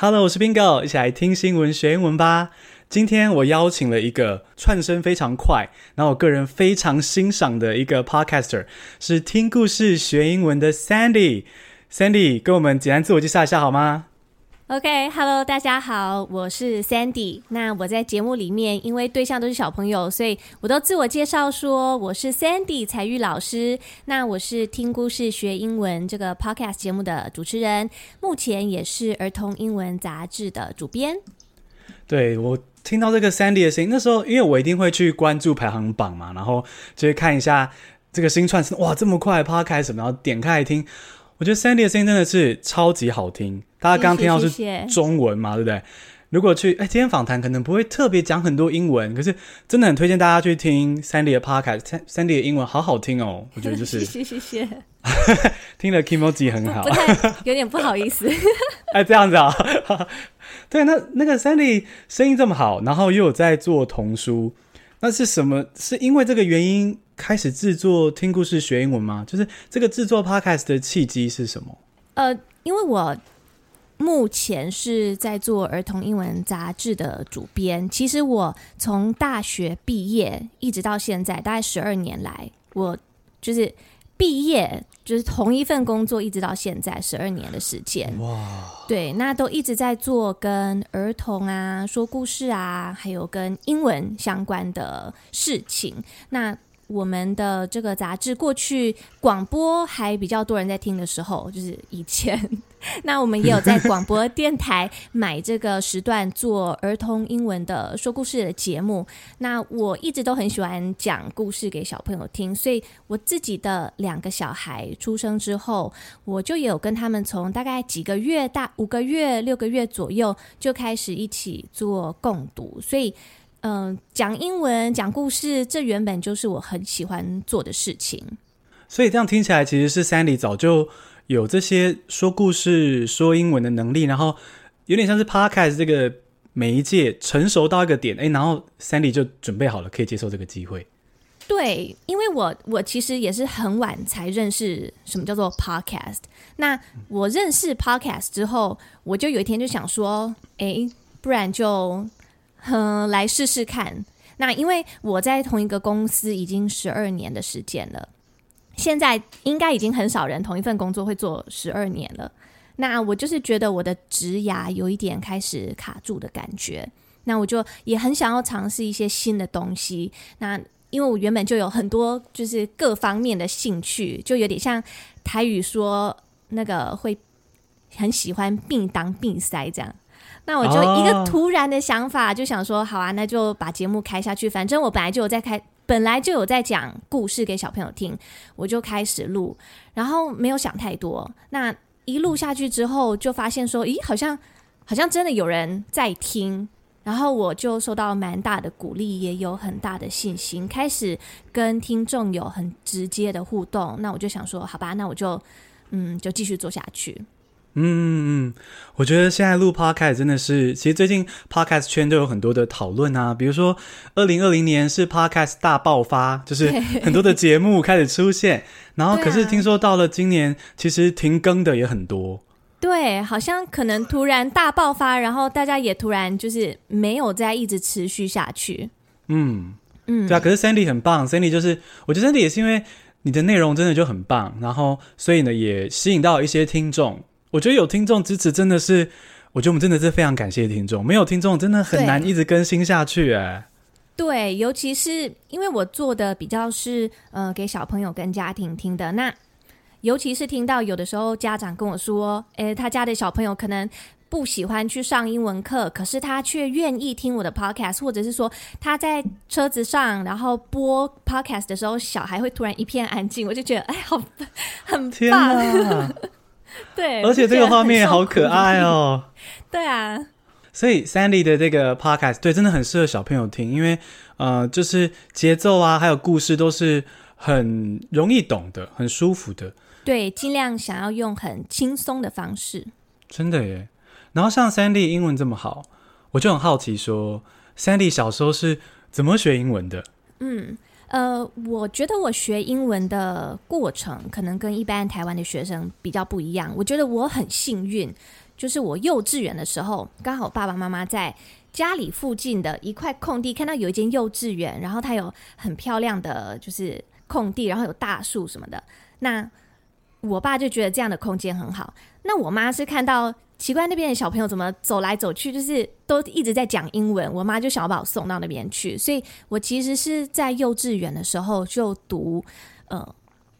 Hello，我是 Bingo，一起来听新闻学英文吧。今天我邀请了一个串声非常快，然后我个人非常欣赏的一个 Podcaster，是听故事学英文的 Sandy。Sandy，跟我们简单自我介绍一下好吗？OK，Hello，、大家好，我是 Sandy。那我在节目里面，因为对象都是小朋友，所以我都自我介绍说我是 Sandy 才育老师。那我是听故事学英文这个 Podcast 节目的主持人，目前也是儿童英文杂志的主编。对，我听到这个 Sandy 的声音，那时候因为我一定会去关注排行榜嘛，然后就会看一下这个新窜升，哇，这么快 Podcast 什么，然后点开来听。我觉得 Sandy 的声音真的是超级好听。大家刚刚听到是中文嘛，谢谢，对不对？如果去，哎，今天访谈可能不会特别讲很多英文，可是真的很推荐大家去听 Sandy 的 Podcast。Sandy 的英文好好听哦，我觉得就是谢 谢谢谢，听了 Kimoji 很好，不太有点不好意思。哎，这样子啊、哦，对，那那个 Sandy 声音这么好，然后又有在做童书，那是什么？是因为这个原因？开始制作听故事学英文吗？就是这个制作 podcast 的契机是什么？呃，因为我目前是在做儿童英文杂志的主编。其实我从大学毕业一直到现在，大概十二年来，我就是毕业就是同一份工作，一直到现在十二年的时间。哇，对，那都一直在做跟儿童啊、说故事啊，还有跟英文相关的事情。那我们的这个杂志过去广播还比较多人在听的时候，就是以前。那我们也有在广播电台买这个时段做儿童英文的说故事的节目。那我一直都很喜欢讲故事给小朋友听，所以我自己的两个小孩出生之后，我就有跟他们从大概几个月大，五个月、六个月左右就开始一起做共读，所以。嗯、呃，讲英文、讲故事，这原本就是我很喜欢做的事情。所以这样听起来，其实是 Sandy 早就有这些说故事、说英文的能力，然后有点像是 Podcast 这个媒介成熟到一个点，哎，然后 Sandy 就准备好了，可以接受这个机会。对，因为我我其实也是很晚才认识什么叫做 Podcast。那我认识 Podcast 之后，我就有一天就想说，哎，不然就。嗯，来试试看。那因为我在同一个公司已经十二年的时间了，现在应该已经很少人同一份工作会做十二年了。那我就是觉得我的职涯有一点开始卡住的感觉。那我就也很想要尝试一些新的东西。那因为我原本就有很多就是各方面的兴趣，就有点像台语说那个会很喜欢并当并塞这样。那我就一个突然的想法，就想说，好啊，那就把节目开下去。反正我本来就有在开，本来就有在讲故事给小朋友听，我就开始录。然后没有想太多，那一录下去之后，就发现说，咦，好像好像真的有人在听。然后我就受到蛮大的鼓励，也有很大的信心，开始跟听众有很直接的互动。那我就想说，好吧，那我就嗯，就继续做下去。嗯嗯，我觉得现在录 Podcast 真的是，其实最近 Podcast 圈都有很多的讨论啊，比如说二零二零年是 Podcast 大爆发，就是很多的节目开始出现，然后可是听说到了今年，其实停更的也很多。对，好像可能突然大爆发，然后大家也突然就是没有再一直持续下去。嗯嗯，对啊，可是 Sandy 很棒，Sandy 就是我觉得 Sandy 也是因为你的内容真的就很棒，然后所以呢也吸引到一些听众。我觉得有听众支持真的是，我觉得我们真的是非常感谢听众。没有听众真的很难一直更新下去哎。对，尤其是因为我做的比较是呃给小朋友跟家庭听的，那尤其是听到有的时候家长跟我说，诶，他家的小朋友可能不喜欢去上英文课，可是他却愿意听我的 podcast，或者是说他在车子上然后播 podcast 的时候，小孩会突然一片安静，我就觉得哎，好很棒。对，而且这个画面也好可爱哦。对啊，所以 Sandy 的这个 podcast 对真的很适合小朋友听，因为呃，就是节奏啊，还有故事都是很容易懂的，很舒服的。对，尽量想要用很轻松的方式。真的耶。然后像 Sandy 英文这么好，我就很好奇说，Sandy 小时候是怎么学英文的？嗯。呃，我觉得我学英文的过程可能跟一般台湾的学生比较不一样。我觉得我很幸运，就是我幼稚园的时候，刚好爸爸妈妈在家里附近的一块空地看到有一间幼稚园，然后它有很漂亮的就是空地，然后有大树什么的。那我爸就觉得这样的空间很好。那我妈是看到奇怪那边的小朋友怎么走来走去，就是都一直在讲英文，我妈就想要把我送到那边去。所以我其实是在幼稚园的时候就读呃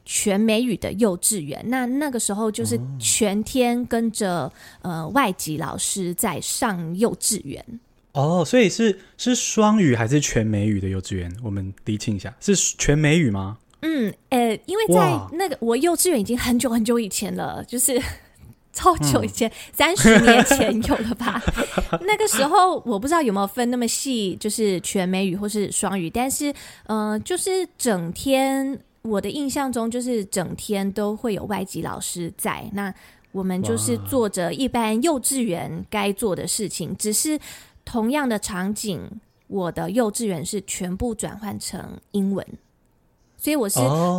全美语的幼稚园。那那个时候就是全天跟着呃外籍老师在上幼稚园。哦，所以是是双语还是全美语的幼稚园？我们厘清一下，是全美语吗？嗯，呃，因为在那个我幼稚园已经很久很久以前了，就是 超久以前，三十、嗯、年前有了吧？那个时候我不知道有没有分那么细，就是全美语或是双语，但是，嗯、呃，就是整天我的印象中就是整天都会有外籍老师在，那我们就是做着一般幼稚园该做的事情，只是同样的场景，我的幼稚园是全部转换成英文。所以我是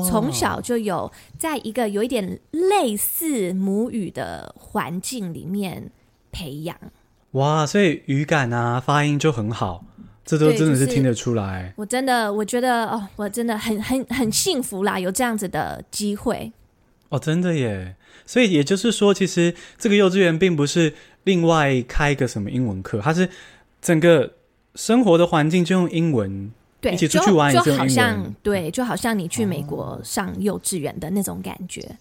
从小就有在一个有一点类似母语的环境里面培养。哇，所以语感啊、发音就很好，这都真的是听得出来。就是、我真的，我觉得哦，我真的很很很幸福啦，有这样子的机会。哦，真的耶！所以也就是说，其实这个幼稚园并不是另外开一个什么英文课，它是整个生活的环境就用英文。对，一起出去玩就，就好像对，就好像你去美国上幼稚园的那种感觉。哦。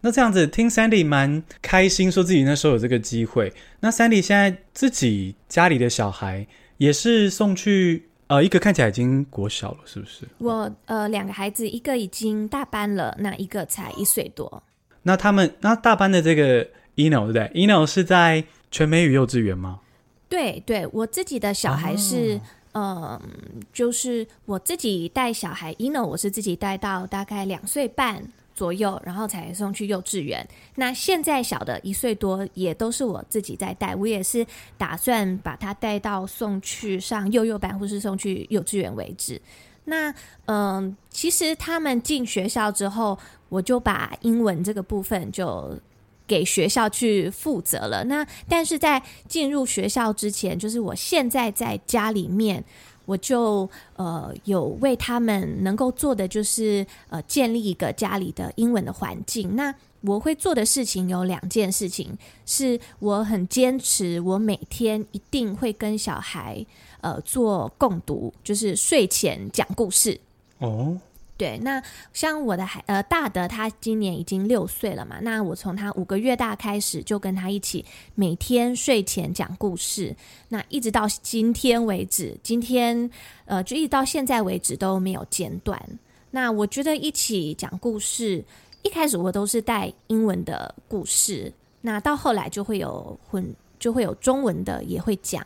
那这样子听 Sandy 蛮开心，说自己那时候有这个机会。那 Sandy 现在自己家里的小孩也是送去，呃，一个看起来已经国小了，是不是？我呃两个孩子，一个已经大班了，那一个才一岁多。那他们那大班的这个 Eno 对不对？Eno 是在全美语幼稚园吗？对对，我自己的小孩是。哦嗯，就是我自己带小孩，Eno 我是自己带到大概两岁半左右，然后才送去幼稚园。那现在小的一岁多，也都是我自己在带。我也是打算把他带到送去上幼幼班，或是送去幼稚园为止。那嗯，其实他们进学校之后，我就把英文这个部分就给学校去负责了。那但是在进入学校之前，就是我现在在家里面，我就呃有为他们能够做的，就是呃建立一个家里的英文的环境。那我会做的事情有两件事情，是我很坚持，我每天一定会跟小孩呃做共读，就是睡前讲故事。哦。对，那像我的孩呃大的，他今年已经六岁了嘛。那我从他五个月大开始就跟他一起每天睡前讲故事，那一直到今天为止，今天呃就一直到现在为止都没有间断。那我觉得一起讲故事，一开始我都是带英文的故事，那到后来就会有混，就会有中文的也会讲。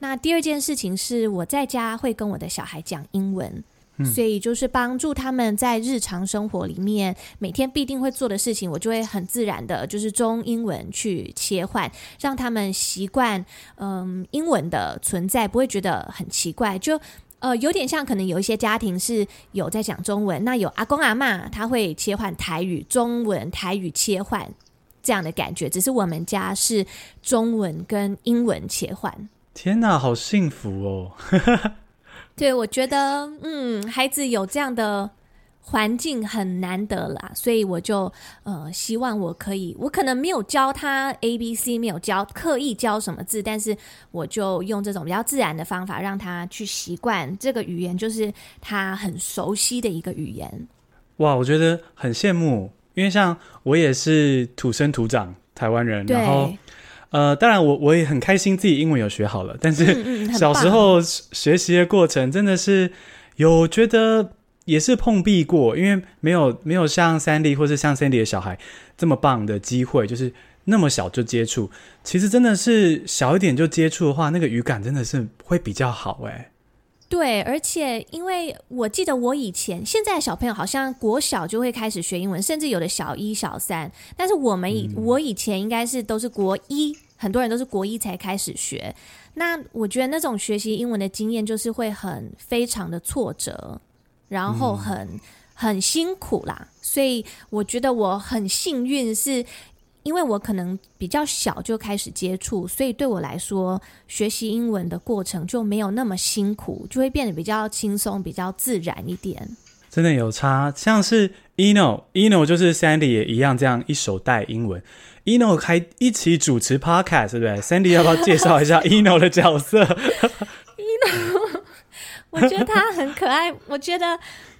那第二件事情是我在家会跟我的小孩讲英文。所以就是帮助他们在日常生活里面每天必定会做的事情，我就会很自然的，就是中英文去切换，让他们习惯嗯英文的存在，不会觉得很奇怪。就呃有点像可能有一些家庭是有在讲中文，那有阿公阿妈他会切换台语、中文、台语切换这样的感觉，只是我们家是中文跟英文切换。天哪，好幸福哦！对，我觉得，嗯，孩子有这样的环境很难得啦，所以我就呃希望我可以，我可能没有教他 A B C，没有教刻意教什么字，但是我就用这种比较自然的方法，让他去习惯这个语言，就是他很熟悉的一个语言。哇，我觉得很羡慕，因为像我也是土生土长台湾人，然后。呃，当然我，我我也很开心自己英文有学好了，但是小时候学习的过程真的是有觉得也是碰壁过，因为没有没有像 Sandy 或是像 Sandy 的小孩这么棒的机会，就是那么小就接触。其实真的是小一点就接触的话，那个语感真的是会比较好哎。对，而且因为我记得我以前，现在小朋友好像国小就会开始学英文，甚至有的小一、小三。但是我们以、嗯、我以前应该是都是国一，很多人都是国一才开始学。那我觉得那种学习英文的经验就是会很非常的挫折，然后很、嗯、很辛苦啦。所以我觉得我很幸运是。因为我可能比较小就开始接触，所以对我来说，学习英文的过程就没有那么辛苦，就会变得比较轻松、比较自然一点。真的有差，像是 Eno，Eno 就是 Sandy 也一样，这样一手带英文。Eno 还一起主持 Podcast，对不对？Sandy 要不要介绍一下 Eno 的角色？Eno，我觉得他很可爱。我觉得，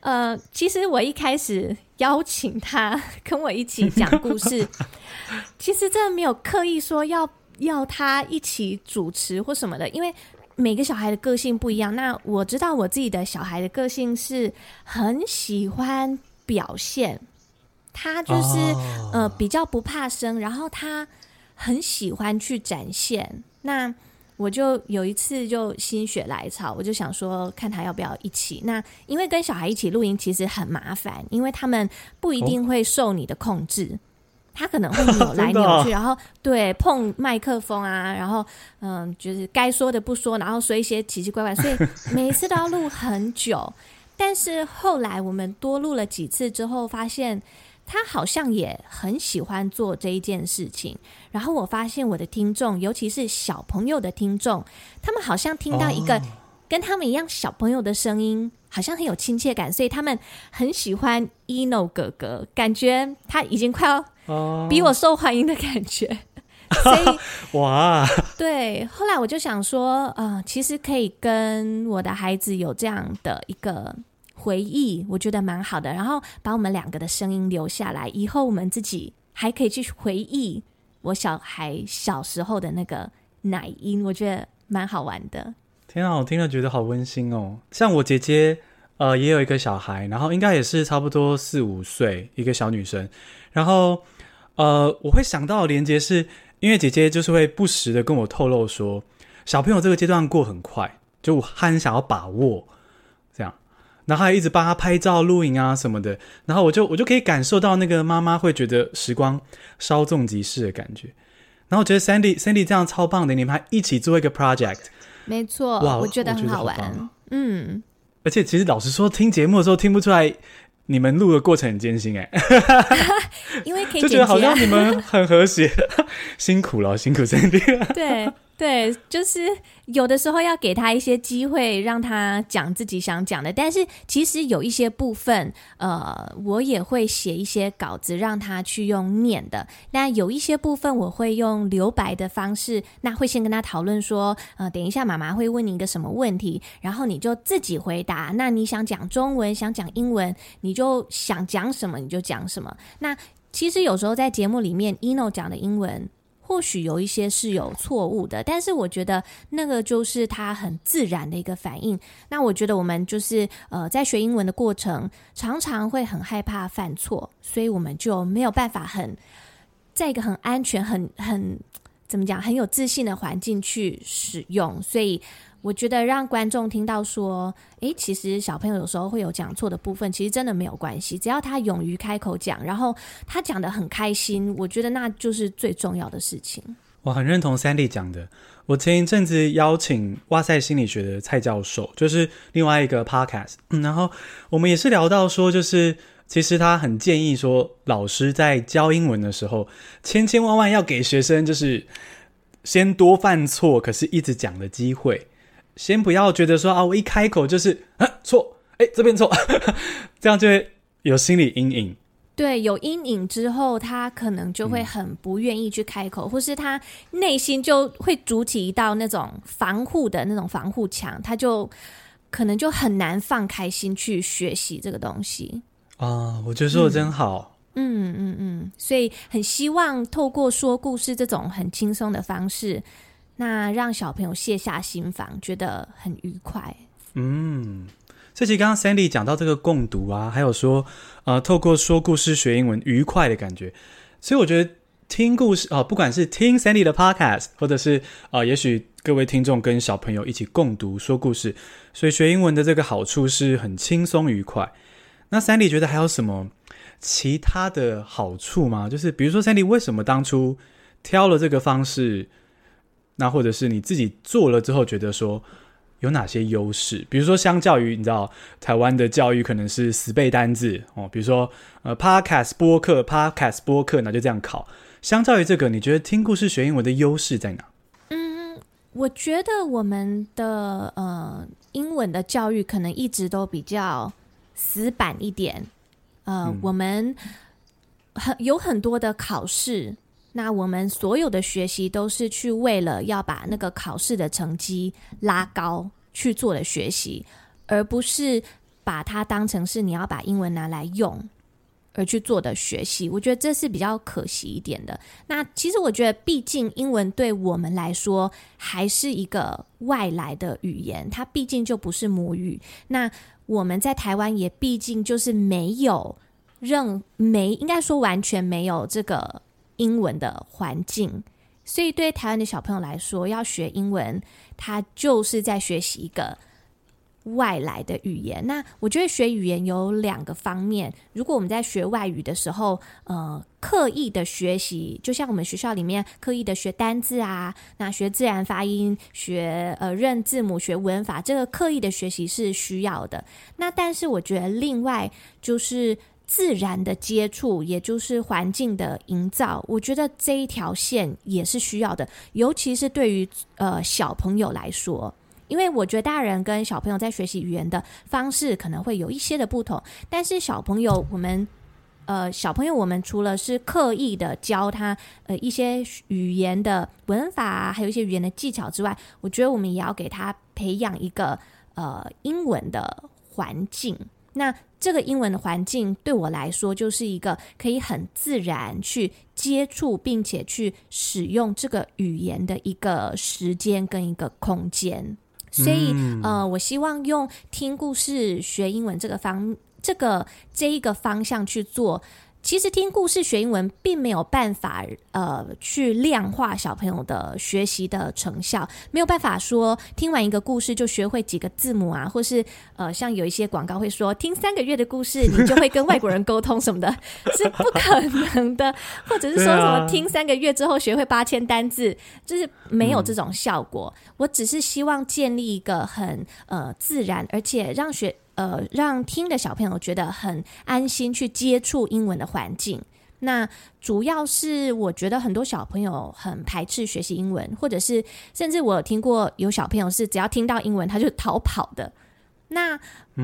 呃，其实我一开始邀请他跟我一起讲故事，其实真的没有刻意说要要他一起主持或什么的，因为每个小孩的个性不一样。那我知道我自己的小孩的个性是很喜欢表现。他就是、oh. 呃比较不怕生，然后他很喜欢去展现。那我就有一次就心血来潮，我就想说看他要不要一起。那因为跟小孩一起录音其实很麻烦，因为他们不一定会受你的控制，oh. 他可能会扭 来扭去，然后对碰麦克风啊，然后嗯、呃、就是该说的不说，然后说一些奇奇怪怪，所以每一次都要录很久。但是后来我们多录了几次之后，发现。他好像也很喜欢做这一件事情，然后我发现我的听众，尤其是小朋友的听众，他们好像听到一个跟他们一样小朋友的声音，好像很有亲切感，所以他们很喜欢 ino 哥哥，感觉他已经快要比我受欢迎的感觉。所以哇，对，后来我就想说，呃，其实可以跟我的孩子有这样的一个。回忆我觉得蛮好的，然后把我们两个的声音留下来，以后我们自己还可以去回忆我小孩小时候的那个奶音，我觉得蛮好玩的。天啊，我听了觉得好温馨哦。像我姐姐，呃，也有一个小孩，然后应该也是差不多四五岁，一个小女生。然后，呃，我会想到的连接是因为姐姐就是会不时的跟我透露说，小朋友这个阶段过很快，就我很想要把握这样。然后还一直帮他拍照、录影啊什么的，然后我就我就可以感受到那个妈妈会觉得时光稍纵即逝的感觉。然后我觉得 Sandy Sandy 这样超棒的，你们还一起做一个 project，没错，哇，我觉得很好玩，好嗯。而且其实老实说，听节目的时候听不出来你们录的过程很艰辛哎，因为可以 就觉得好像你们很和谐，辛苦了，辛苦 Sandy。对。对，就是有的时候要给他一些机会，让他讲自己想讲的。但是其实有一些部分，呃，我也会写一些稿子让他去用念的。那有一些部分我会用留白的方式，那会先跟他讨论说，呃，等一下妈妈会问你一个什么问题，然后你就自己回答。那你想讲中文，想讲英文，你就想讲什么你就讲什么。那其实有时候在节目里面，Eno 讲的英文。或许有一些是有错误的，但是我觉得那个就是他很自然的一个反应。那我觉得我们就是呃，在学英文的过程，常常会很害怕犯错，所以我们就没有办法很在一个很安全、很很怎么讲、很有自信的环境去使用，所以。我觉得让观众听到说，诶，其实小朋友有时候会有讲错的部分，其实真的没有关系，只要他勇于开口讲，然后他讲得很开心，我觉得那就是最重要的事情。我很认同 Sandy 讲的。我前一阵子邀请哇塞心理学的蔡教授，就是另外一个 podcast，然后我们也是聊到说，就是其实他很建议说，老师在教英文的时候，千千万万要给学生就是先多犯错，可是一直讲的机会。先不要觉得说啊，我一开口就是 啊错，哎这边错，这样就会有心理阴影。对，有阴影之后，他可能就会很不愿意去开口，嗯、或是他内心就会筑起一道那种防护的那种防护墙，他就可能就很难放开心去学习这个东西。啊，我觉得说的真好。嗯嗯嗯，所以很希望透过说故事这种很轻松的方式。那让小朋友卸下心防，觉得很愉快。嗯，这期刚刚 Sandy 讲到这个共读啊，还有说，呃，透过说故事学英文愉快的感觉。所以我觉得听故事啊、不管是听 Sandy 的 Podcast，或者是啊、呃，也许各位听众跟小朋友一起共读说故事，所以学英文的这个好处是很轻松愉快。那 Sandy 觉得还有什么其他的好处吗？就是比如说 Sandy 为什么当初挑了这个方式？那或者是你自己做了之后，觉得说有哪些优势？比如说，相较于你知道台湾的教育可能是死背单字哦，比如说呃，Podcast 播客，Podcast 播客，那就这样考。相较于这个，你觉得听故事学英文的优势在哪？嗯，我觉得我们的呃英文的教育可能一直都比较死板一点。呃，嗯、我们很有很多的考试，那我们所有的学习都是去为了要把那个考试的成绩拉高去做的学习，而不是把它当成是你要把英文拿来用而去做的学习。我觉得这是比较可惜一点的。那其实我觉得，毕竟英文对我们来说还是一个外来的语言，它毕竟就不是母语。那我们在台湾也毕竟就是没有任没应该说完全没有这个英文的环境，所以对台湾的小朋友来说，要学英文，他就是在学习一个外来的语言，那我觉得学语言有两个方面。如果我们在学外语的时候，呃，刻意的学习，就像我们学校里面刻意的学单字啊，那学自然发音、学呃认字母、学文法，这个刻意的学习是需要的。那但是我觉得另外就是自然的接触，也就是环境的营造，我觉得这一条线也是需要的，尤其是对于呃小朋友来说。因为我觉得大人跟小朋友在学习语言的方式可能会有一些的不同，但是小朋友我们呃小朋友我们除了是刻意的教他呃一些语言的文法，还有一些语言的技巧之外，我觉得我们也要给他培养一个呃英文的环境。那这个英文的环境对我来说就是一个可以很自然去接触并且去使用这个语言的一个时间跟一个空间。所以，呃，我希望用听故事学英文这个方，这个这一个方向去做。其实听故事学英文并没有办法，呃，去量化小朋友的学习的成效，没有办法说听完一个故事就学会几个字母啊，或是呃，像有一些广告会说听三个月的故事你就会跟外国人沟通什么的，是不可能的，或者是说什么听三个月之后学会八千单字，就是没有这种效果。我只是希望建立一个很呃自然，而且让学。呃，让听的小朋友觉得很安心去接触英文的环境。那主要是我觉得很多小朋友很排斥学习英文，或者是甚至我有听过有小朋友是只要听到英文他就逃跑的。那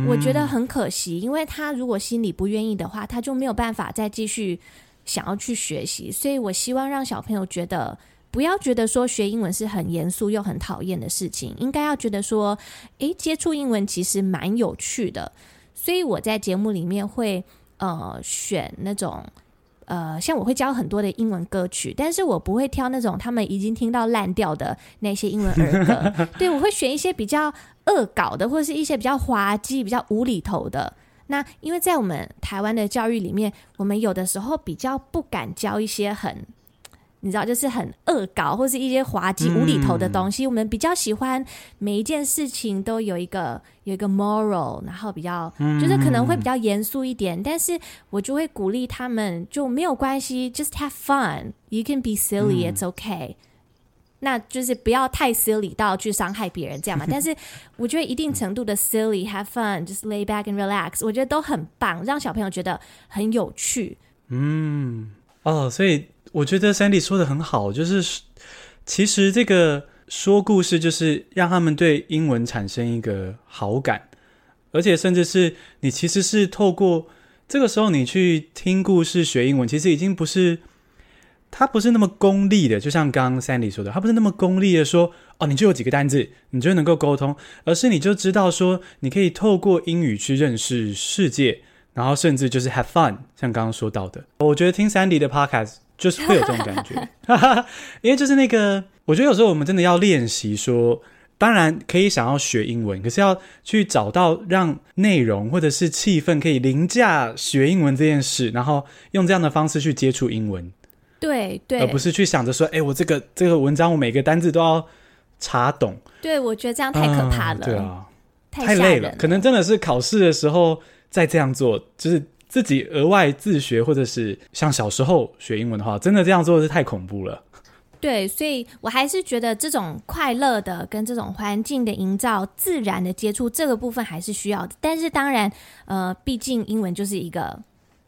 我觉得很可惜，因为他如果心里不愿意的话，他就没有办法再继续想要去学习。所以我希望让小朋友觉得。不要觉得说学英文是很严肃又很讨厌的事情，应该要觉得说，诶，接触英文其实蛮有趣的。所以我在节目里面会呃选那种呃，像我会教很多的英文歌曲，但是我不会挑那种他们已经听到烂掉的那些英文儿歌。对，我会选一些比较恶搞的，或者是一些比较滑稽、比较无厘头的。那因为在我们台湾的教育里面，我们有的时候比较不敢教一些很。你知道，就是很恶搞或是一些滑稽无厘头的东西。嗯、我们比较喜欢每一件事情都有一个有一个 moral，然后比较就是可能会比较严肃一点。嗯、但是我就会鼓励他们，就没有关系，just have fun。You can be silly, it's okay。嗯、那就是不要太 silly 到去伤害别人这样嘛。但是我觉得一定程度的 silly, have fun, just lay back and relax，我觉得都很棒，让小朋友觉得很有趣。嗯，哦，所以。我觉得 Sandy 说的很好，就是其实这个说故事就是让他们对英文产生一个好感，而且甚至是你其实是透过这个时候你去听故事学英文，其实已经不是他不是那么功利的，就像刚刚 Sandy 说的，他不是那么功利的说哦，你就有几个单字，你就能够沟通，而是你就知道说你可以透过英语去认识世界，然后甚至就是 have fun，像刚刚说到的，我觉得听 Sandy 的 podcast。就是会有这种感觉，因为就是那个，我觉得有时候我们真的要练习说，当然可以想要学英文，可是要去找到让内容或者是气氛可以凌驾学英文这件事，然后用这样的方式去接触英文，对对，而不是去想着说，哎，我这个这个文章我每个单字都要查懂，对，我觉得这样太可怕了，嗯、对啊，太累了，可能真的是考试的时候再这样做，就是。自己额外自学，或者是像小时候学英文的话，真的这样做是太恐怖了。对，所以我还是觉得这种快乐的跟这种环境的营造、自然的接触这个部分还是需要的。但是当然，呃，毕竟英文就是一个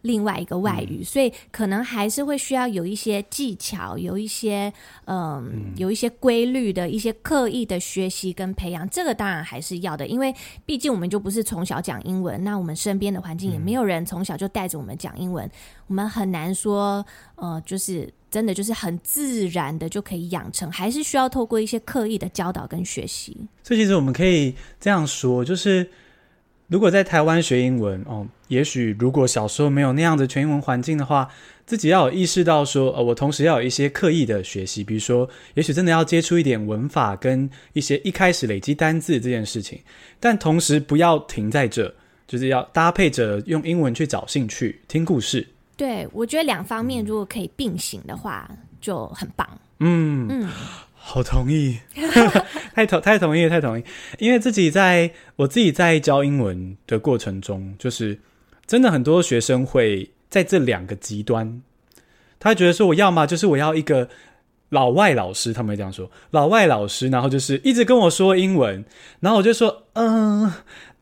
另外一个外语，嗯、所以可能还是会需要有一些技巧，有一些呃、嗯，有一些规律的一些刻意的学习跟培养，这个当然还是要的，因为毕竟我们就不是从小讲英文，那我们身边的环境也没有人从小就带着我们讲英文，嗯、我们很难说呃，就是真的就是很自然的就可以养成，还是需要透过一些刻意的教导跟学习。所以其实我们可以这样说，就是。如果在台湾学英文哦，也许如果小时候没有那样的全英文环境的话，自己要有意识到说，呃，我同时要有一些刻意的学习，比如说，也许真的要接触一点文法跟一些一开始累积单字这件事情，但同时不要停在这，就是要搭配着用英文去找兴趣听故事。对，我觉得两方面如果可以并行的话，就很棒。嗯嗯。好同意，太同太同意，太同意。因为自己在我自己在教英文的过程中，就是真的很多学生会在这两个极端，他觉得说我要么就是我要一个老外老师，他们会这样说，老外老师，然后就是一直跟我说英文，然后我就说，嗯，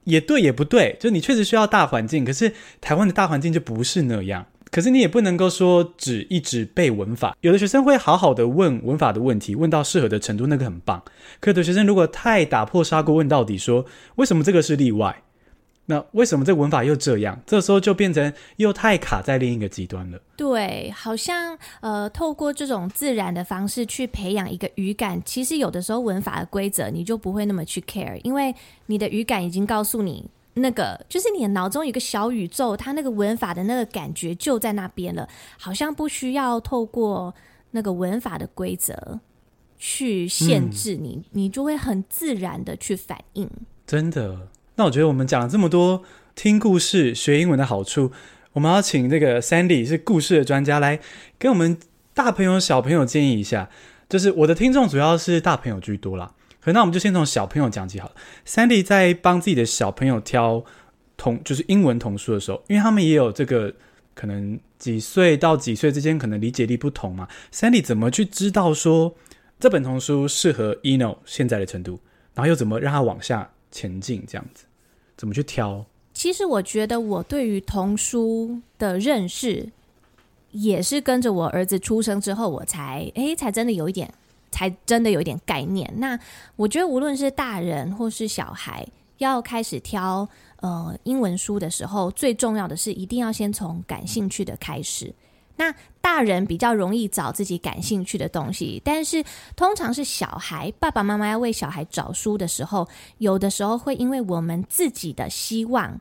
也对也不对，就你确实需要大环境，可是台湾的大环境就不是那样。可是你也不能够说只一直背文法，有的学生会好好的问文法的问题，问到适合的程度，那个很棒。可有的学生如果太打破砂锅问到底，说为什么这个是例外？那为什么这文法又这样？这时候就变成又太卡在另一个极端了。对，好像呃，透过这种自然的方式去培养一个语感，其实有的时候文法的规则你就不会那么去 care，因为你的语感已经告诉你。那个就是你的脑中有个小宇宙，它那个文法的那个感觉就在那边了，好像不需要透过那个文法的规则去限制你，嗯、你就会很自然的去反应。真的？那我觉得我们讲了这么多听故事学英文的好处，我们要请那个 Sandy 是故事的专家来跟我们大朋友小朋友建议一下。就是我的听众主要是大朋友居多啦。可那我们就先从小朋友讲起好了。Sandy 在帮自己的小朋友挑童，就是英文童书的时候，因为他们也有这个可能几岁到几岁之间可能理解力不同嘛。Sandy 怎么去知道说这本童书适合 Eno 现在的程度，然后又怎么让他往下前进？这样子怎么去挑？其实我觉得我对于童书的认识，也是跟着我儿子出生之后，我才诶才真的有一点。才真的有一点概念。那我觉得，无论是大人或是小孩，要开始挑呃英文书的时候，最重要的是一定要先从感兴趣的开始。那大人比较容易找自己感兴趣的东西，但是通常是小孩，爸爸妈妈要为小孩找书的时候，有的时候会因为我们自己的希望，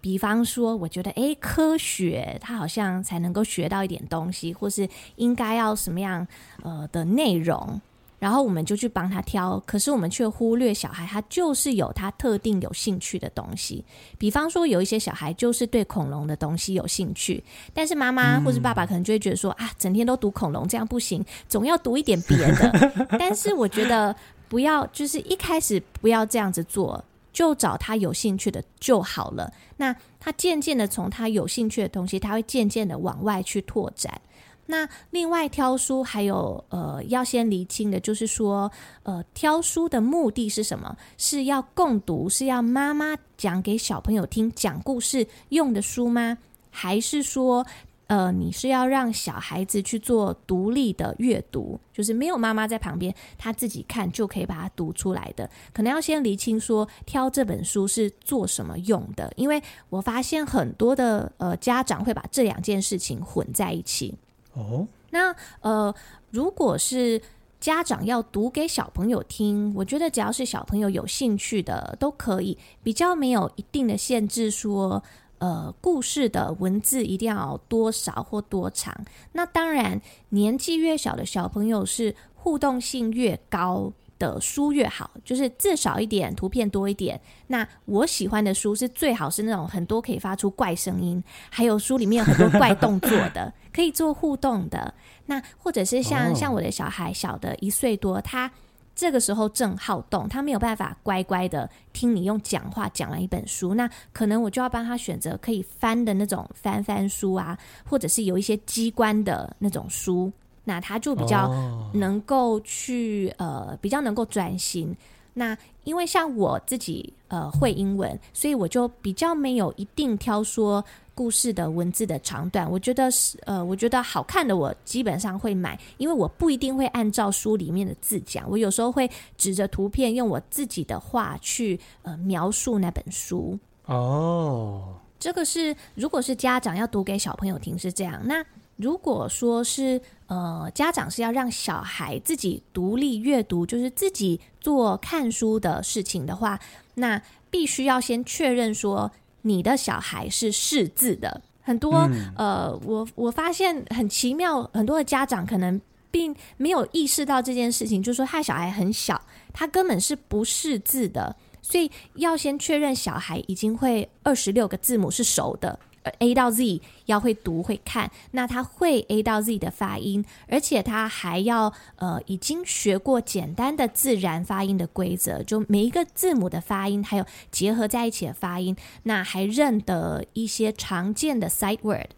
比方说，我觉得诶，科学它好像才能够学到一点东西，或是应该要什么样呃的内容。然后我们就去帮他挑，可是我们却忽略小孩，他就是有他特定有兴趣的东西。比方说，有一些小孩就是对恐龙的东西有兴趣，但是妈妈或是爸爸可能就会觉得说、啊，整天都读恐龙这样不行，总要读一点别的。但是我觉得不要，就是一开始不要这样子做，就找他有兴趣的就好了。那他渐渐的从他有兴趣的东西，他会渐渐的往外去拓展。那另外挑书还有呃要先厘清的，就是说呃挑书的目的是什么？是要共读，是要妈妈讲给小朋友听讲故事用的书吗？还是说呃你是要让小孩子去做独立的阅读，就是没有妈妈在旁边，他自己看就可以把它读出来的？可能要先厘清说挑这本书是做什么用的，因为我发现很多的呃家长会把这两件事情混在一起。哦，那呃，如果是家长要读给小朋友听，我觉得只要是小朋友有兴趣的都可以，比较没有一定的限制说，说呃，故事的文字一定要多少或多长。那当然，年纪越小的小朋友是互动性越高的书越好，就是字少一点，图片多一点。那我喜欢的书是最好是那种很多可以发出怪声音，还有书里面有很多怪动作的，可以做互动的。那或者是像像我的小孩小的一岁多，他这个时候正好动，他没有办法乖乖的听你用讲话讲完一本书，那可能我就要帮他选择可以翻的那种翻翻书啊，或者是有一些机关的那种书。那他就比较能够去、呃，比较能够专心。那因为像我自己呃会英文，所以我就比较没有一定挑说故事的文字的长短。我觉得是呃，我觉得好看的我基本上会买，因为我不一定会按照书里面的字讲，我有时候会指着图片，用我自己的话去呃描述那本书。哦，这个是如果是家长要读给小朋友听是这样，那如果说是呃家长是要让小孩自己独立阅读，就是自己做看书的事情的话，那必须要先确认说你的小孩是识字的。很多、嗯、呃，我我发现很奇妙，很多的家长可能并没有意识到这件事情，就是说他小孩很小，他根本是不识字的。所以要先确认小孩已经会二十六个字母是熟的，A 到 Z 要会读会看，那他会 A 到 Z 的发音，而且他还要呃已经学过简单的自然发音的规则，就每一个字母的发音还有结合在一起的发音，那还认得一些常见的 sight word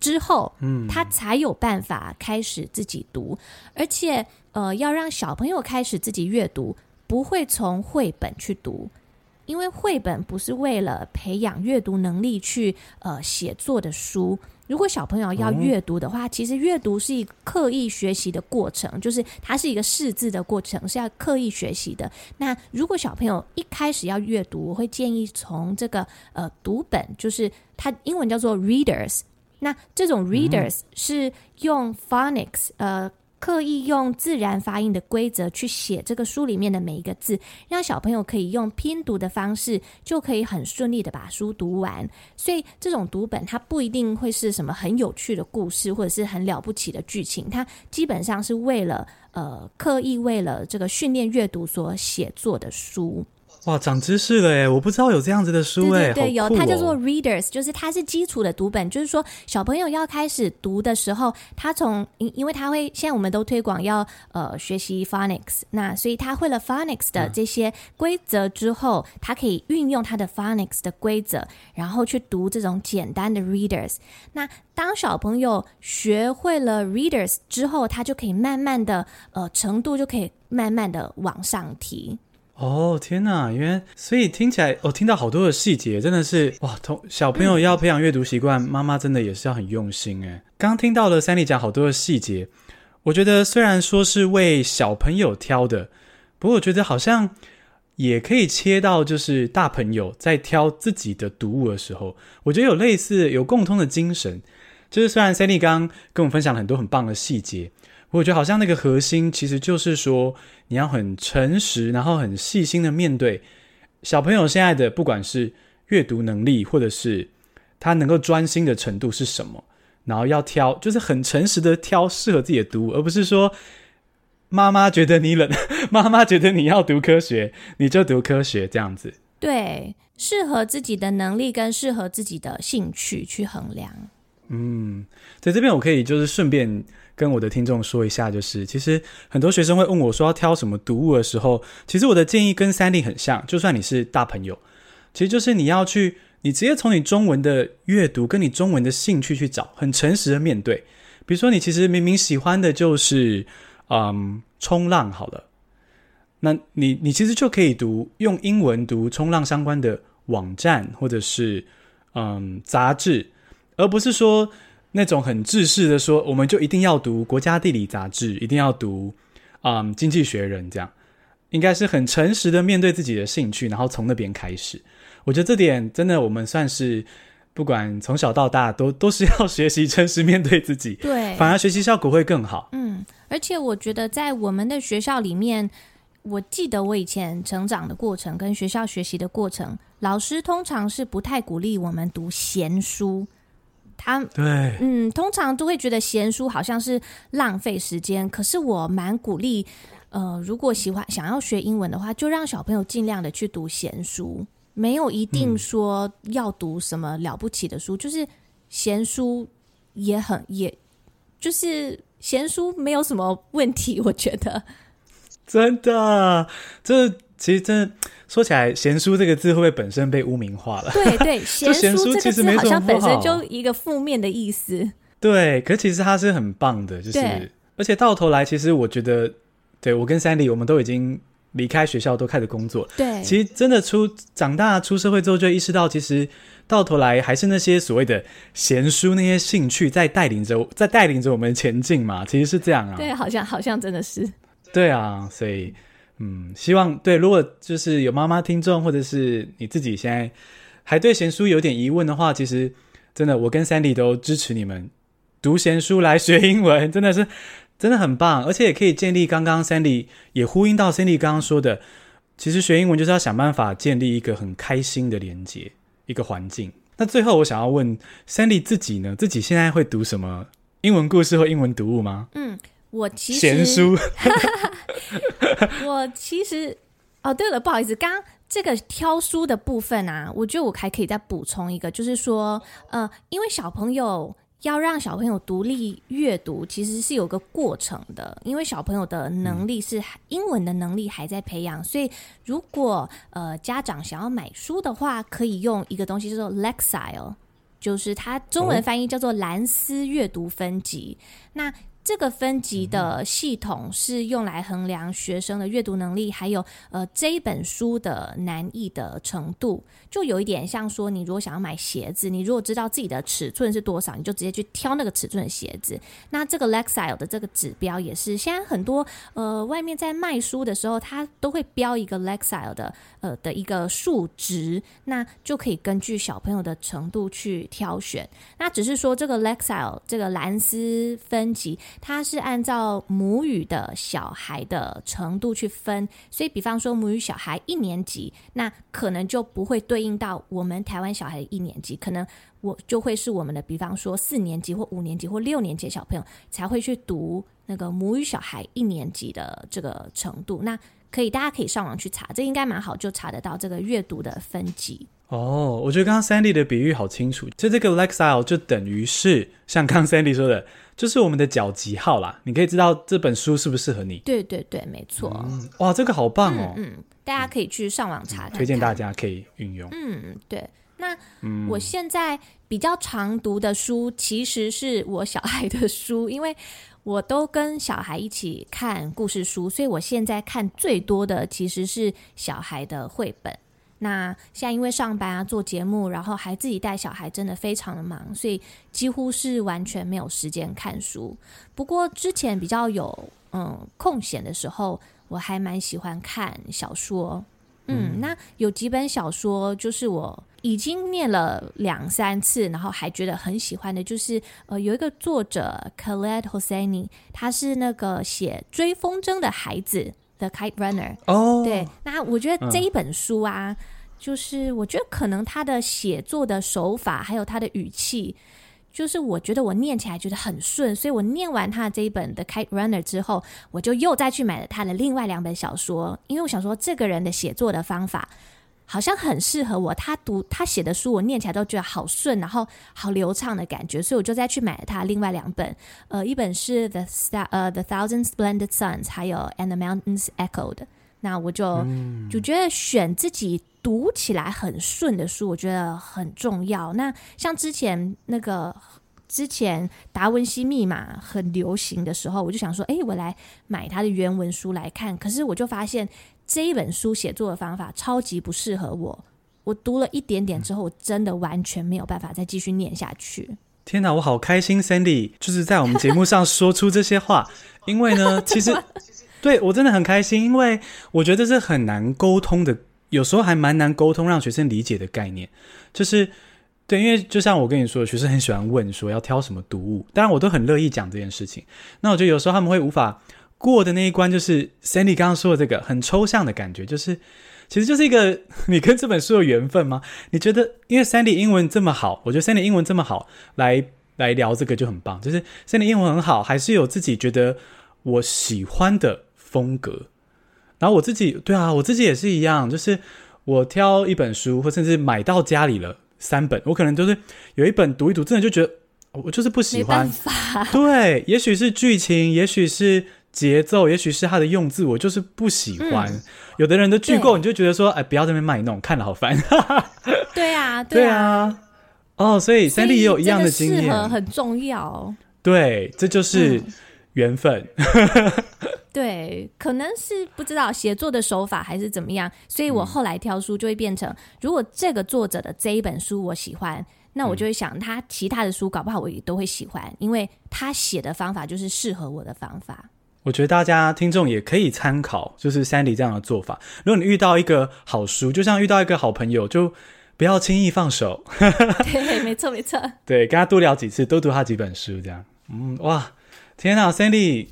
之后，嗯，他才有办法开始自己读，而且呃要让小朋友开始自己阅读。不会从绘本去读，因为绘本不是为了培养阅读能力去呃写作的书。如果小朋友要阅读的话，其实阅读是一个刻意学习的过程，就是它是一个识字的过程，是要刻意学习的。那如果小朋友一开始要阅读，我会建议从这个呃读本，就是它英文叫做 readers。那这种 readers 是用 phonics 呃。刻意用自然发音的规则去写这个书里面的每一个字，让小朋友可以用拼读的方式，就可以很顺利的把书读完。所以这种读本它不一定会是什么很有趣的故事，或者是很了不起的剧情，它基本上是为了呃刻意为了这个训练阅读所写作的书。哇，长知识了哎！我不知道有这样子的书哎，对对对，哦、有，它叫做 Readers，就是它是基础的读本，就是说小朋友要开始读的时候，他从因因为他会现在我们都推广要呃学习 Phonics，那所以他会了 Phonics 的这些规则之后，嗯、他可以运用他的 Phonics 的规则，然后去读这种简单的 Readers。那当小朋友学会了 Readers 之后，他就可以慢慢的呃程度就可以慢慢的往上提。哦天哪！因为所以听起来，我、哦、听到好多的细节，真的是哇！同小朋友要培养阅读习惯，妈妈真的也是要很用心诶。刚听到了 Sandy 讲好多的细节，我觉得虽然说是为小朋友挑的，不过我觉得好像也可以切到就是大朋友在挑自己的读物的时候，我觉得有类似有共通的精神，就是虽然 Sandy 刚跟我们分享了很多很棒的细节。我觉得好像那个核心其实就是说，你要很诚实，然后很细心的面对小朋友现在的不管是阅读能力，或者是他能够专心的程度是什么，然后要挑，就是很诚实的挑适合自己的读物，而不是说妈妈觉得你冷，妈妈觉得你要读科学，你就读科学这样子。对，适合自己的能力跟适合自己的兴趣去衡量。嗯，在这边我可以就是顺便。跟我的听众说一下，就是其实很多学生会问我说要挑什么读物的时候，其实我的建议跟 Sandy 很像。就算你是大朋友，其实就是你要去，你直接从你中文的阅读跟你中文的兴趣去找，很诚实的面对。比如说你其实明明喜欢的就是嗯冲浪好了，那你你其实就可以读用英文读冲浪相关的网站或者是嗯杂志，而不是说。那种很制式的说，我们就一定要读《国家地理》杂志，一定要读啊、嗯《经济学人》这样，应该是很诚实的面对自己的兴趣，然后从那边开始。我觉得这点真的，我们算是不管从小到大都 都是要学习诚实面对自己，对，反而学习效果会更好。嗯，而且我觉得在我们的学校里面，我记得我以前成长的过程跟学校学习的过程，老师通常是不太鼓励我们读闲书。他对，嗯，通常都会觉得闲书好像是浪费时间。可是我蛮鼓励，呃，如果喜欢想要学英文的话，就让小朋友尽量的去读闲书，没有一定说要读什么了不起的书，嗯、就是闲书也很，也就是闲书没有什么问题，我觉得。真的，这其实真的。说起来，贤淑这个字会不会本身被污名化了？对对，闲书这个字好像本身就一个负面的意思。对，可其实它是很棒的，就是而且到头来，其实我觉得，对我跟 Sandy，我们都已经离开学校都开始工作。对，其实真的出长大出社会之后，就意识到，其实到头来还是那些所谓的贤淑那些兴趣在带领着，在带领着我们前进嘛。其实是这样啊。对，好像好像真的是。对啊，所以嗯，希望对，如果就是有妈妈听众，或者是你自己现在还对贤书有点疑问的话，其实真的，我跟 Sandy 都支持你们读贤书来学英文，真的是。真的很棒，而且也可以建立刚刚 Sandy 也呼应到 Sandy 刚刚说的，其实学英文就是要想办法建立一个很开心的连接，一个环境。那最后我想要问 Sandy 自己呢，自己现在会读什么英文故事或英文读物吗？嗯，我其实 我其实哦，对了，不好意思，刚刚这个挑书的部分啊，我觉得我还可以再补充一个，就是说，呃，因为小朋友。要让小朋友独立阅读，其实是有个过程的，因为小朋友的能力是英文的能力还在培养，所以如果呃家长想要买书的话，可以用一个东西叫做 Lexile，就是它中文翻译叫做蓝思阅读分级。那这个分级的系统是用来衡量学生的阅读能力，还有呃这一本书的难易的程度，就有一点像说，你如果想要买鞋子，你如果知道自己的尺寸是多少，你就直接去挑那个尺寸的鞋子。那这个 Lexile 的这个指标也是现在很多呃外面在卖书的时候，它都会标一个 Lexile 的呃的一个数值，那就可以根据小朋友的程度去挑选。那只是说这个 Lexile 这个蓝思分级。它是按照母语的小孩的程度去分，所以比方说母语小孩一年级，那可能就不会对应到我们台湾小孩一年级，可能我就会是我们的，比方说四年级或五年级或六年级的小朋友才会去读那个母语小孩一年级的这个程度。那可以，大家可以上网去查，这应该蛮好，就查得到这个阅读的分级。哦，我觉得刚刚 Sandy 的比喻好清楚，就这个 Lexile 就等于是像刚刚 Sandy 说的。就是我们的脚级号啦，你可以知道这本书适不适合你。对对对，没错。嗯，哇，这个好棒哦。嗯，嗯，大家可以去上网查看看，推荐大家可以运用。嗯，对。那我现在比较常读的书，其实是我小孩的书，因为我都跟小孩一起看故事书，所以我现在看最多的其实是小孩的绘本。那现在因为上班啊，做节目，然后还自己带小孩，真的非常的忙，所以几乎是完全没有时间看书。不过之前比较有嗯空闲的时候，我还蛮喜欢看小说。嗯，那有几本小说就是我已经念了两三次，然后还觉得很喜欢的，就是呃有一个作者 Khaled Hosseini，他是那个写《追风筝的孩子》The Kite Runner。哦，对，那我觉得这一本书啊。嗯就是我觉得可能他的写作的手法，还有他的语气，就是我觉得我念起来觉得很顺，所以我念完他的这一本《The Kite Runner》之后，我就又再去买了他的另外两本小说，因为我想说这个人的写作的方法好像很适合我，他读他写的书我念起来都觉得好顺，然后好流畅的感觉，所以我就再去买了他另外两本，呃，一本是 The Star 呃 The Thousand Splendid Suns，还有 And the Mountains Echoed。那我就就觉得选自己读起来很顺的书，我觉得很重要。那像之前那个之前达文西密码很流行的时候，我就想说，哎，我来买他的原文书来看。可是我就发现这一本书写作的方法超级不适合我。我读了一点点之后，我真的完全没有办法再继续念下去。天哪，我好开心，Sandy 就是在我们节目上说出这些话，因为呢，其实。对，我真的很开心，因为我觉得这是很难沟通的，有时候还蛮难沟通，让学生理解的概念。就是，对，因为就像我跟你说，学生很喜欢问说要挑什么读物，当然我都很乐意讲这件事情。那我觉得有时候他们会无法过的那一关，就是 Sandy 刚刚说的这个很抽象的感觉，就是其实就是一个 你跟这本书的缘分吗？你觉得，因为 Sandy 英文这么好，我觉得 Sandy 英文这么好，来来聊这个就很棒。就是 Sandy 英文很好，还是有自己觉得我喜欢的。风格，然后我自己对啊，我自己也是一样，就是我挑一本书，或甚至买到家里了三本，我可能就是有一本读一读，真的就觉得我就是不喜欢。对，也许是剧情，也许是节奏，也许是他的用字，我就是不喜欢。嗯、有的人的句构，你就觉得说，哎，不要在那边卖弄，看了好烦。对啊，对啊，哦，所以 Sandy 也有一样的经验，很重要。对，这就是。嗯缘分。对，可能是不知道写作的手法还是怎么样，所以我后来挑书就会变成，嗯、如果这个作者的这一本书我喜欢，那我就会想他其他的书搞不好我也都会喜欢，因为他写的方法就是适合我的方法。我觉得大家听众也可以参考，就是 Sandy 这样的做法。如果你遇到一个好书，就像遇到一个好朋友，就不要轻易放手。对，没错，没错。对，跟他多聊几次，多读他几本书，这样。嗯，哇，天哪，Sandy。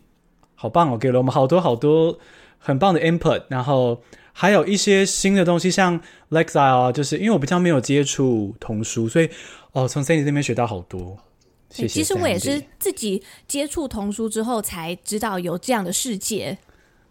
好棒哦，给了我们好多好多很棒的 input，然后还有一些新的东西，像 Lexile 啊，就是因为我比较没有接触童书，所以哦，从 Sandy 这边学到好多。谢谢。其实我也是自己接触童书之后才知道有这样的世界，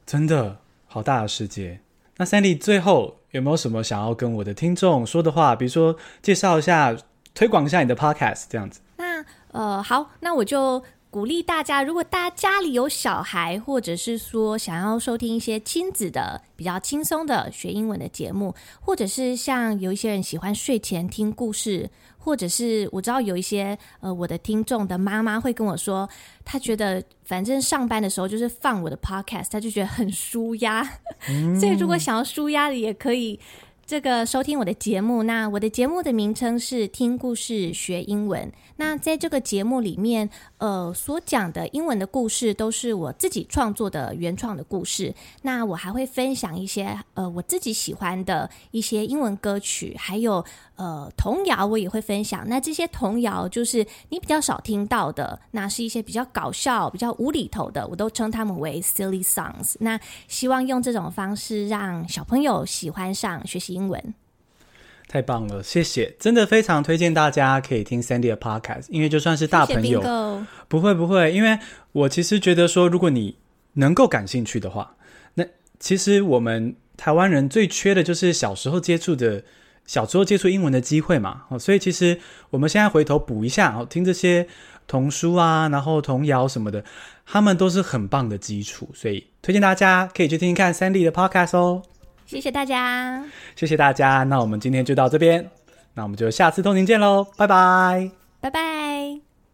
真的好大的世界。那 Sandy 最后有没有什么想要跟我的听众说的话？比如说介绍一下、推广一下你的 podcast 这样子。那呃，好，那我就。鼓励大家，如果大家家里有小孩，或者是说想要收听一些亲子的比较轻松的学英文的节目，或者是像有一些人喜欢睡前听故事，或者是我知道有一些呃我的听众的妈妈会跟我说，她觉得反正上班的时候就是放我的 podcast，她就觉得很舒压，嗯、所以如果想要舒压的也可以。这个收听我的节目，那我的节目的名称是听故事学英文。那在这个节目里面，呃，所讲的英文的故事都是我自己创作的原创的故事。那我还会分享一些呃我自己喜欢的一些英文歌曲，还有呃童谣，我也会分享。那这些童谣就是你比较少听到的，那是一些比较搞笑、比较无厘头的，我都称他们为 silly songs。那希望用这种方式让小朋友喜欢上学习英英文。太棒了，谢谢！真的非常推荐大家可以听 Sandy 的 Podcast，因为就算是大朋友，谢谢不会不会，因为我其实觉得说，如果你能够感兴趣的话，那其实我们台湾人最缺的就是小时候接触的，小时候接触英文的机会嘛。哦，所以其实我们现在回头补一下，哦，听这些童书啊，然后童谣什么的，他们都是很棒的基础，所以推荐大家可以去听听看 Sandy 的 Podcast 哦。谢谢大家，谢谢大家。那我们今天就到这边，那我们就下次通勤见喽，拜拜，拜拜。